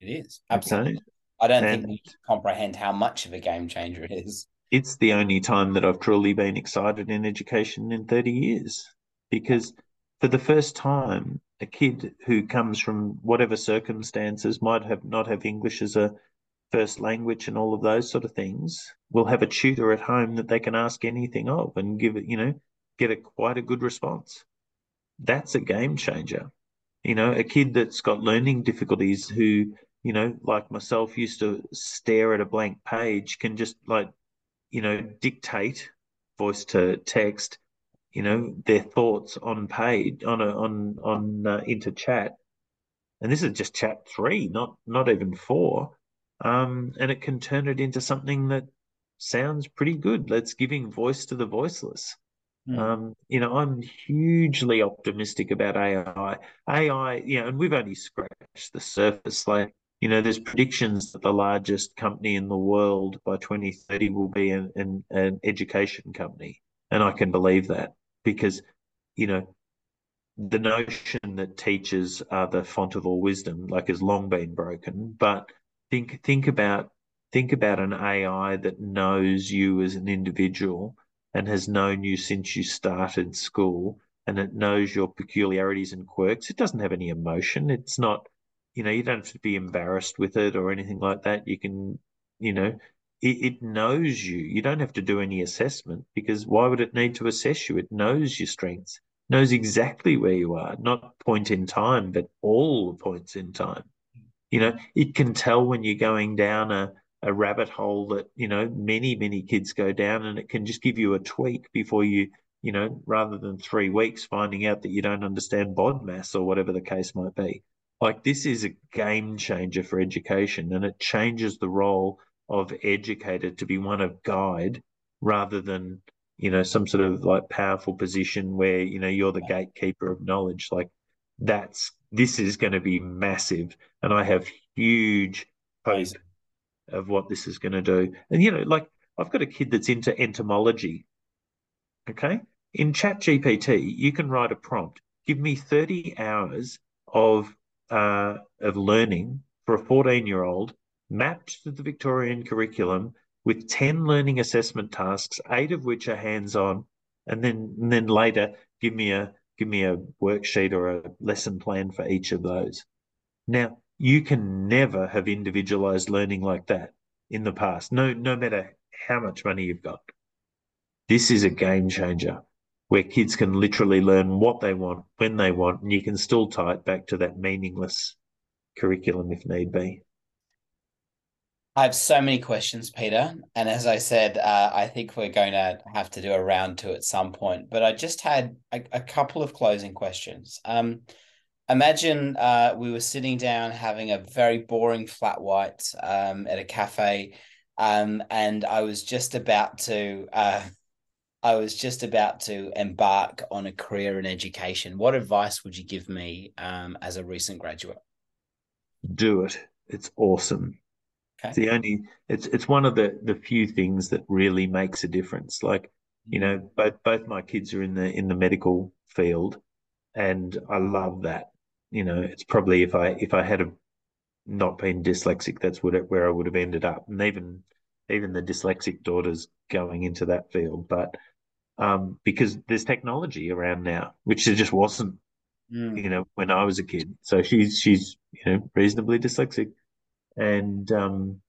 Speaker 1: It is absolutely. Okay. I don't and think we comprehend how much of a game changer it is.
Speaker 2: It's the only time that I've truly been excited in education in 30 years because for the first time, a kid who comes from whatever circumstances might have not have English as a first language and all of those sort of things will have a tutor at home that they can ask anything of and give it, you know, get a quite a good response. That's a game changer. You know, a kid that's got learning difficulties who, you know, like myself used to stare at a blank page can just like, you know, dictate voice to text, you know, their thoughts on page on a on on uh, into chat. And this is just chat three, not not even four um, and it can turn it into something that sounds pretty good. That's giving voice to the voiceless. Mm. Um, you know, I'm hugely optimistic about AI. AI, you know, and we've only scratched the surface. Like, you know, there's predictions that the largest company in the world by 2030 will be an, an, an education company. And I can believe that because, you know, the notion that teachers are the font of all wisdom, like, has long been broken. But think think about think about an AI that knows you as an individual and has known you since you started school and it knows your peculiarities and quirks. It doesn't have any emotion. It's not, you know, you don't have to be embarrassed with it or anything like that. You can, you know, it, it knows you. You don't have to do any assessment because why would it need to assess you? It knows your strengths, knows exactly where you are, not point in time, but all points in time. You know, it can tell when you're going down a, a rabbit hole that, you know, many, many kids go down and it can just give you a tweak before you, you know, rather than three weeks finding out that you don't understand bond BODMAS or whatever the case might be. Like this is a game changer for education and it changes the role of educator to be one of guide rather than, you know, some sort of like powerful position where, you know, you're the gatekeeper of knowledge. Like that's this is going to be massive, and I have huge hope of what this is going to do. And you know, like I've got a kid that's into entomology. Okay, in Chat GPT, you can write a prompt. Give me thirty hours of uh, of learning for a fourteen-year-old, mapped to the Victorian curriculum with 10 learning assessment tasks, eight of which are hands-on, and then and then later give me a give me a worksheet or a lesson plan for each of those. Now, you can never have individualized learning like that in the past, no, no matter how much money you've got. This is a game changer. where kids can literally learn what they want when they want, and you can still tie it back to that meaningless curriculum if need be.
Speaker 1: I have so many questions, Peter. And as I said, uh, I think we're going to have to do a round two at some point. But I just had a, a couple of closing questions. Um, imagine uh, we were sitting down having a very boring flat white um, at a cafe. Um, and I was just about to. Uh, I was just about to embark on a career in education. What advice would you give me um, as a recent graduate?
Speaker 2: Do it. It's awesome Okay. It's the only it's it's one of the the few things that really makes a difference. Like, you know, mm. both both my kids are in the in the medical field and I love that. You know, it's probably if I if I had a, not been dyslexic, that's what it, where I would have ended up. And even even the dyslexic daughter's going into that field, but um, because there's technology around now, which there just wasn't, mm. you know, when I was a kid. So she's she's you know reasonably dyslexic, and um,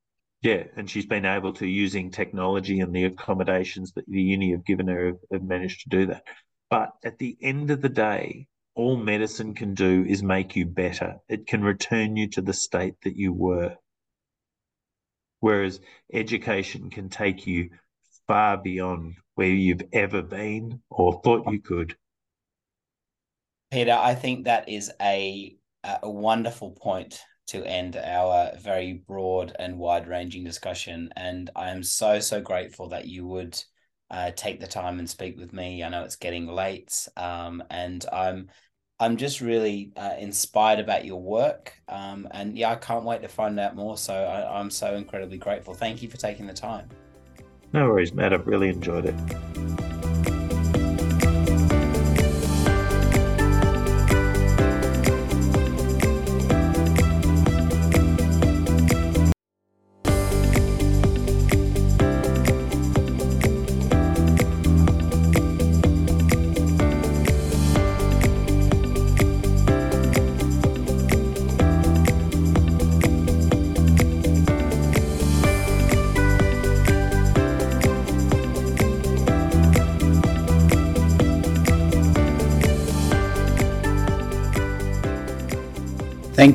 Speaker 2: yeah, and she's been able to using technology and the accommodations that the uni have given her have, have managed to do that. But at the end of the day, all medicine can do is make you better. It can return you to the state that you were. Whereas education can take you far beyond where you've ever been or thought you could.
Speaker 1: Peter, I think that is a a wonderful point to end our very broad and wide ranging discussion. And I am so, so grateful that you would uh, take the time and speak with me. I know it's getting late, um, and I'm I'm just really uh, inspired about your work. Um, and yeah, I can't wait to find out more. So I, I'm so incredibly grateful. Thank you for taking the time.
Speaker 2: No worries, Matt. I've really enjoyed it.